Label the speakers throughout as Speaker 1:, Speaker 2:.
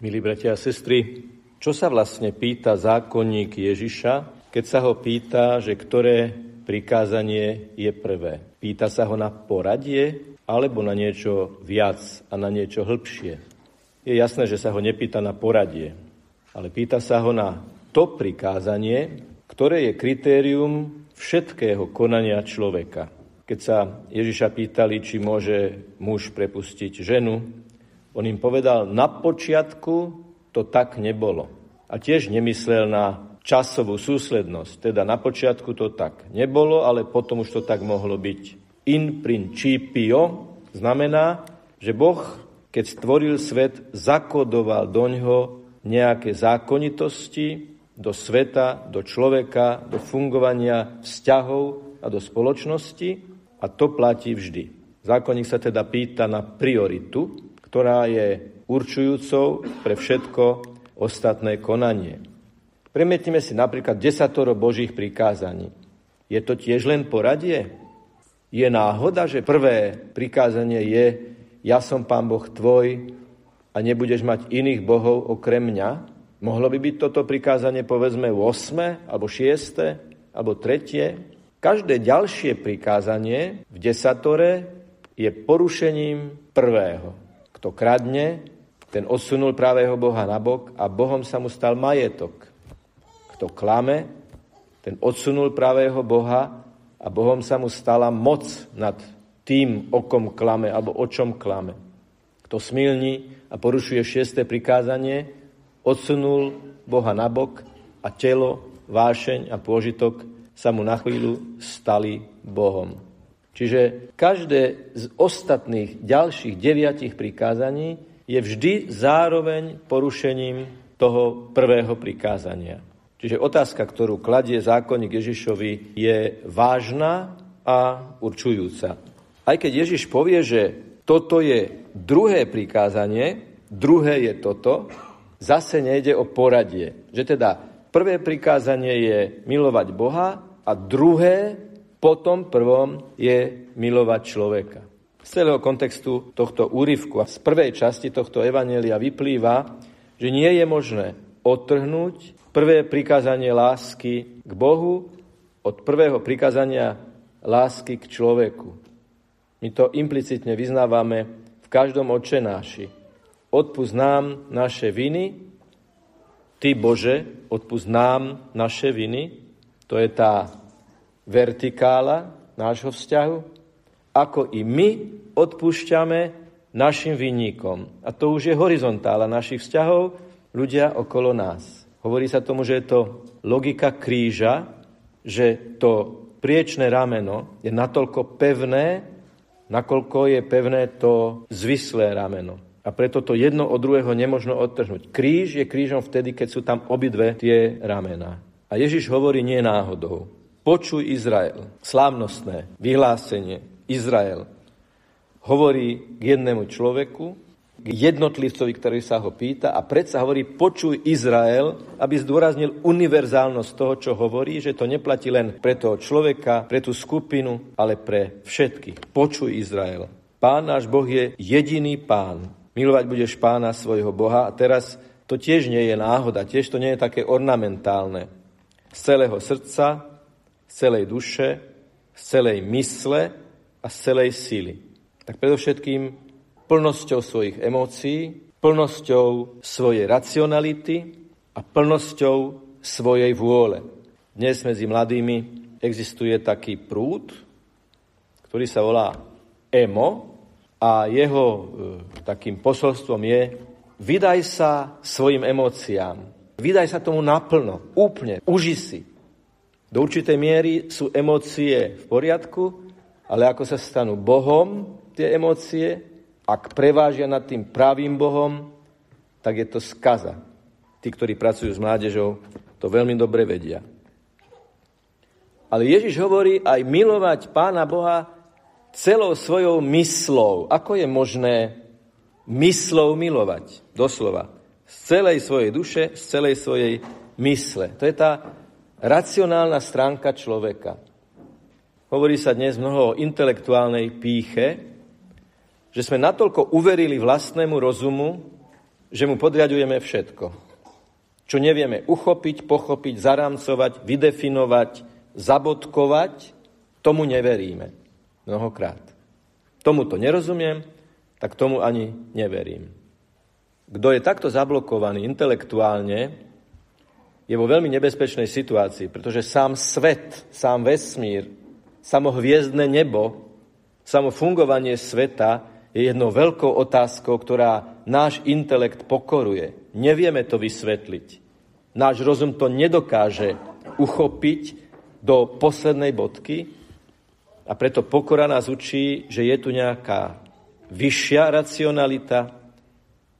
Speaker 1: Milí bratia a sestry, čo sa vlastne pýta zákonník Ježiša, keď sa ho pýta, že ktoré prikázanie je prvé? Pýta sa ho na poradie alebo na niečo viac a na niečo hĺbšie? Je jasné, že sa ho nepýta na poradie, ale pýta sa ho na to prikázanie, ktoré je kritérium všetkého konania človeka. Keď sa Ježiša pýtali, či môže muž prepustiť ženu, on im povedal, na počiatku to tak nebolo. A tiež nemyslel na časovú súslednosť. Teda na počiatku to tak nebolo, ale potom už to tak mohlo byť. In principio znamená, že Boh, keď stvoril svet, zakodoval do ňoho nejaké zákonitosti do sveta, do človeka, do fungovania vzťahov a do spoločnosti a to platí vždy. Zákonník sa teda pýta na prioritu, ktorá je určujúcou pre všetko ostatné konanie. Premietnime si napríklad desatoro Božích prikázaní. Je to tiež len poradie? Je náhoda, že prvé prikázanie je ja som pán Boh tvoj a nebudeš mať iných bohov okrem mňa? Mohlo by byť toto prikázanie povedzme 8. alebo 6. alebo 3. Každé ďalšie prikázanie v desatore je porušením prvého. Kto kradne, ten odsunul pravého Boha na bok a Bohom sa mu stal majetok. Kto klame, ten odsunul pravého Boha a Bohom sa mu stala moc nad tým, o kom klame alebo o čom klame. Kto smilní a porušuje šiesté prikázanie, odsunul Boha na bok a telo, vášeň a pôžitok sa mu na chvíľu stali Bohom. Čiže každé z ostatných ďalších deviatich prikázaní je vždy zároveň porušením toho prvého prikázania. Čiže otázka, ktorú kladie zákonník Ježišovi, je vážna a určujúca. Aj keď Ježiš povie, že toto je druhé prikázanie, druhé je toto, zase nejde o poradie. Že teda prvé prikázanie je milovať Boha a druhé potom prvom je milovať človeka. Z celého kontextu tohto úryvku a z prvej časti tohto evanelia vyplýva, že nie je možné odtrhnúť prvé prikázanie lásky k Bohu od prvého prikázania lásky k človeku. My to implicitne vyznávame v každom očenáši. Odpust nám naše viny, Ty Bože, odpust nám naše viny, to je tá vertikála nášho vzťahu, ako i my odpúšťame našim vinníkom. A to už je horizontála našich vzťahov, ľudia okolo nás. Hovorí sa tomu, že je to logika kríža, že to priečné rameno je natoľko pevné, nakoľko je pevné to zvislé rameno. A preto to jedno od druhého nemožno odtrhnúť. Kríž je krížom vtedy, keď sú tam obidve tie ramena. A Ježiš hovorí nie náhodou. Počuj Izrael, slávnostné vyhlásenie Izrael hovorí k jednému človeku, k jednotlivcovi, ktorý sa ho pýta a predsa hovorí počuj Izrael, aby zdôraznil univerzálnosť toho, čo hovorí, že to neplatí len pre toho človeka, pre tú skupinu, ale pre všetkých. Počuj Izrael. Pán náš Boh je jediný pán. Milovať budeš pána svojho Boha a teraz to tiež nie je náhoda, tiež to nie je také ornamentálne. Z celého srdca, z celej duše, z celej mysle a z celej síly. Tak predovšetkým plnosťou svojich emócií, plnosťou svojej racionality a plnosťou svojej vôle. Dnes medzi mladými existuje taký prúd, ktorý sa volá emo a jeho e, takým posolstvom je vydaj sa svojim emóciám. Vydaj sa tomu naplno, úplne, uži si. Do určitej miery sú emócie v poriadku, ale ako sa stanú Bohom tie emócie, ak prevážia nad tým pravým Bohom, tak je to skaza. Tí, ktorí pracujú s mládežou, to veľmi dobre vedia. Ale Ježiš hovorí aj milovať Pána Boha celou svojou myslou. Ako je možné myslou milovať? Doslova. Z celej svojej duše, z celej svojej mysle. To je tá racionálna stránka človeka. Hovorí sa dnes mnoho o intelektuálnej píche, že sme natoľko uverili vlastnému rozumu, že mu podriadujeme všetko. Čo nevieme uchopiť, pochopiť, zarámcovať, vydefinovať, zabodkovať, tomu neveríme. Mnohokrát. Tomu to nerozumiem, tak tomu ani neverím. Kto je takto zablokovaný intelektuálne, je vo veľmi nebezpečnej situácii, pretože sám svet, sám vesmír, samo hviezdne nebo, samo fungovanie sveta je jednou veľkou otázkou, ktorá náš intelekt pokoruje. Nevieme to vysvetliť. Náš rozum to nedokáže uchopiť do poslednej bodky a preto pokora nás učí, že je tu nejaká vyššia racionalita,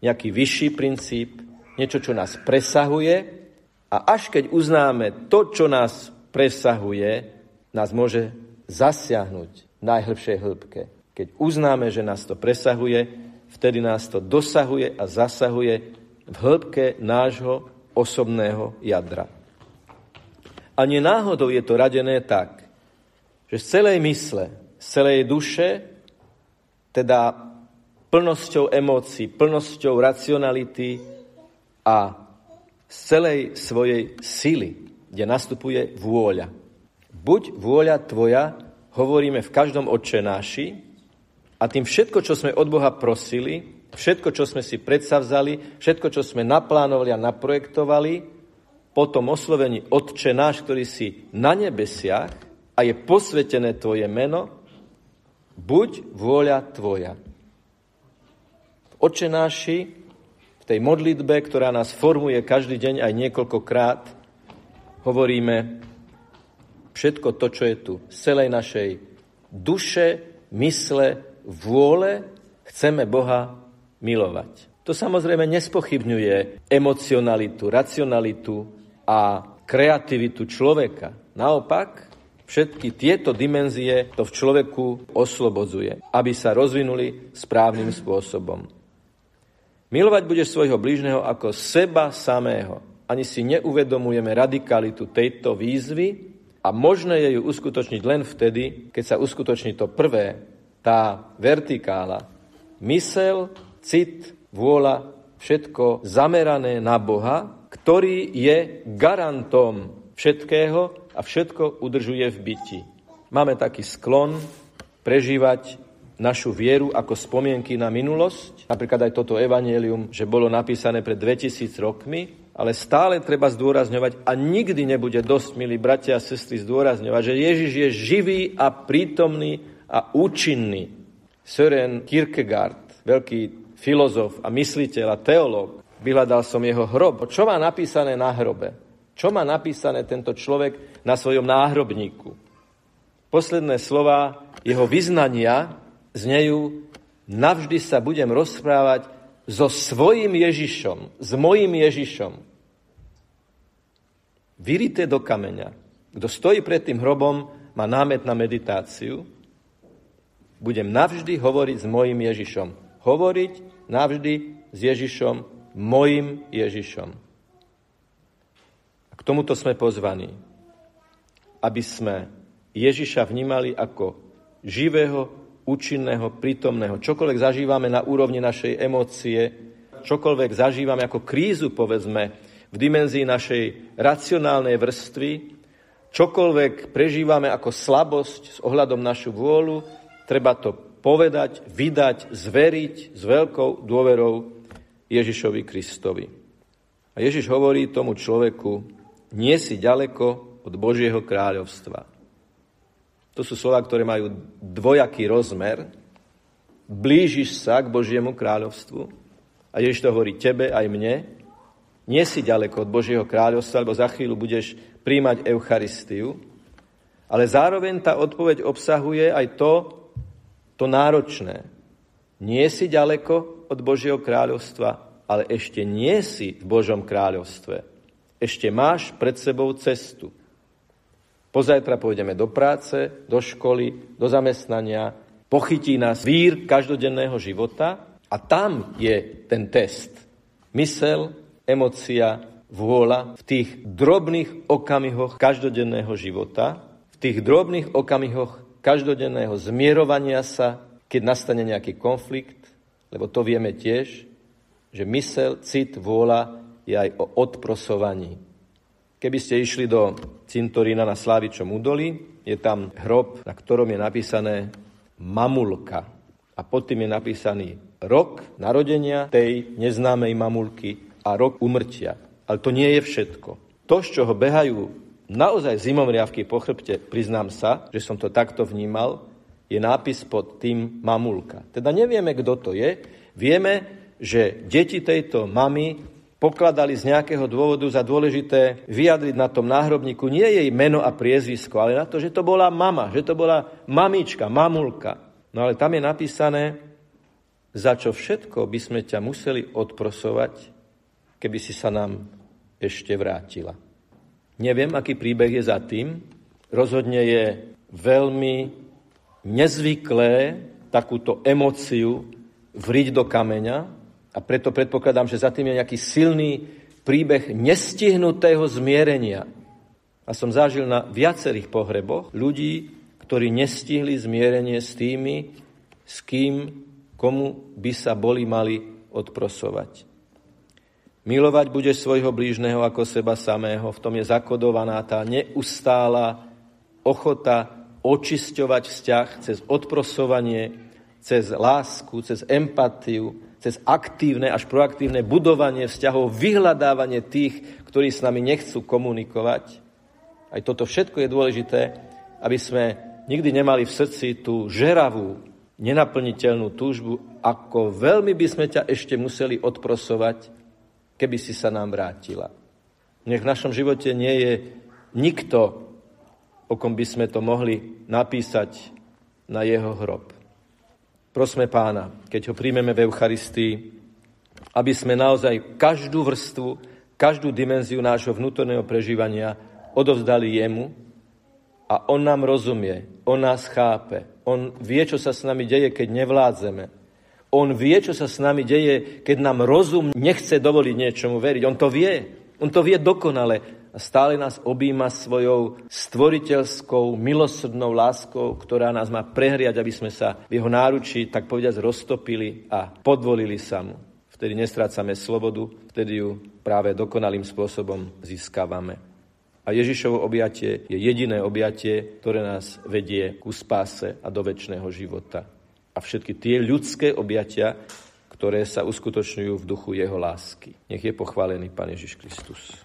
Speaker 1: nejaký vyšší princíp, niečo, čo nás presahuje a až keď uznáme to, čo nás presahuje, nás môže zasiahnuť v najhlbšej hĺbke. Keď uznáme, že nás to presahuje, vtedy nás to dosahuje a zasahuje v hĺbke nášho osobného jadra. A nenáhodou je to radené tak, že z celej mysle, z celej duše, teda plnosťou emócií, plnosťou racionality a z celej svojej sily, kde nastupuje vôľa. Buď vôľa tvoja, hovoríme v každom odčenáši a tým všetko, čo sme od Boha prosili, všetko, čo sme si predsavzali, všetko, čo sme naplánovali a naprojektovali, po tom oslovení Otče náš, ktorý si na nebesiach a je posvetené Tvoje meno, buď vôľa Tvoja. V Otče náši tej modlitbe, ktorá nás formuje každý deň aj niekoľkokrát, hovoríme všetko to, čo je tu, z celej našej duše, mysle, vôle, chceme Boha milovať. To samozrejme nespochybňuje emocionalitu, racionalitu a kreativitu človeka. Naopak, všetky tieto dimenzie to v človeku oslobodzuje, aby sa rozvinuli správnym spôsobom. Milovať budeš svojho blížneho ako seba samého. Ani si neuvedomujeme radikalitu tejto výzvy a možné je ju uskutočniť len vtedy, keď sa uskutoční to prvé, tá vertikála. Mysel, cit, vôľa, všetko zamerané na Boha, ktorý je garantom všetkého a všetko udržuje v byti. Máme taký sklon prežívať našu vieru ako spomienky na minulosť, napríklad aj toto evanielium, že bolo napísané pred 2000 rokmi, ale stále treba zdôrazňovať a nikdy nebude dosť, milí bratia a sestry, zdôrazňovať, že Ježiš je živý a prítomný a účinný. Søren Kierkegaard, veľký filozof a mysliteľ a teológ, vyhľadal som jeho hrob. Čo má napísané na hrobe? Čo má napísané tento človek na svojom náhrobníku? Posledné slova jeho vyznania znejú, navždy sa budem rozprávať so svojím Ježišom, s mojím Ježišom. Vyrité do kameňa. Kto stojí pred tým hrobom, má námet na meditáciu. Budem navždy hovoriť s mojím Ježišom. Hovoriť navždy s Ježišom, mojim Ježišom. A k tomuto sme pozvaní, aby sme Ježiša vnímali ako živého účinného, prítomného. Čokoľvek zažívame na úrovni našej emócie, čokoľvek zažívame ako krízu, povedzme, v dimenzii našej racionálnej vrstvy, čokoľvek prežívame ako slabosť s ohľadom našu vôľu, treba to povedať, vydať, zveriť s veľkou dôverou Ježišovi Kristovi. A Ježiš hovorí tomu človeku, nie si ďaleko od Božieho kráľovstva. To sú slova, ktoré majú dvojaký rozmer. Blížiš sa k Božiemu kráľovstvu. A Ježiš to hovorí tebe aj mne. Nie si ďaleko od Božieho kráľovstva, lebo za chvíľu budeš príjmať Eucharistiu. Ale zároveň tá odpoveď obsahuje aj to, to náročné. Nie si ďaleko od Božieho kráľovstva, ale ešte nie si v Božom kráľovstve. Ešte máš pred sebou cestu. Pozajtra pôjdeme do práce, do školy, do zamestnania, pochytí nás vír každodenného života a tam je ten test. Mysel, emocia, vôľa v tých drobných okamihoch každodenného života, v tých drobných okamihoch každodenného zmierovania sa, keď nastane nejaký konflikt, lebo to vieme tiež, že mysel, cit, vôľa je aj o odprosovaní. Keby ste išli do cintorína na Slávičom údolí, je tam hrob, na ktorom je napísané mamulka. A pod tým je napísaný rok narodenia tej neznámej mamulky a rok umrtia. Ale to nie je všetko. To, z čoho behajú naozaj zimomriavky po chrbte, priznám sa, že som to takto vnímal, je nápis pod tým mamulka. Teda nevieme, kto to je. Vieme, že deti tejto mamy pokladali z nejakého dôvodu za dôležité vyjadriť na tom náhrobníku nie jej meno a priezvisko, ale na to, že to bola mama, že to bola mamička, mamulka. No ale tam je napísané, za čo všetko by sme ťa museli odprosovať, keby si sa nám ešte vrátila. Neviem, aký príbeh je za tým. Rozhodne je veľmi nezvyklé takúto emóciu vriť do kameňa a preto predpokladám, že za tým je nejaký silný príbeh nestihnutého zmierenia. A som zažil na viacerých pohreboch ľudí, ktorí nestihli zmierenie s tými, s kým, komu by sa boli mali odprosovať. Milovať budeš svojho blížneho ako seba samého, v tom je zakodovaná tá neustála ochota očisťovať vzťah cez odprosovanie, cez lásku, cez empatiu, cez aktívne až proaktívne budovanie vzťahov, vyhľadávanie tých, ktorí s nami nechcú komunikovať. Aj toto všetko je dôležité, aby sme nikdy nemali v srdci tú žeravú, nenaplniteľnú túžbu, ako veľmi by sme ťa ešte museli odprosovať, keby si sa nám vrátila. Nech v našom živote nie je nikto, o kom by sme to mohli napísať na jeho hrob. Prosme pána, keď ho príjmeme v Eucharistii, aby sme naozaj každú vrstvu, každú dimenziu nášho vnútorného prežívania odovzdali jemu a on nám rozumie, on nás chápe, on vie, čo sa s nami deje, keď nevládzeme. On vie, čo sa s nami deje, keď nám rozum nechce dovoliť niečomu veriť. On to vie. On to vie dokonale a stále nás objíma svojou stvoriteľskou, milosrdnou láskou, ktorá nás má prehriať, aby sme sa v jeho náručí, tak povediať, roztopili a podvolili sa mu. Vtedy nestrácame slobodu, vtedy ju práve dokonalým spôsobom získavame. A Ježišovo objatie je jediné objatie, ktoré nás vedie ku spáse a do väčšného života. A všetky tie ľudské objatia, ktoré sa uskutočňujú v duchu jeho lásky. Nech je pochválený Pán Ježiš Kristus.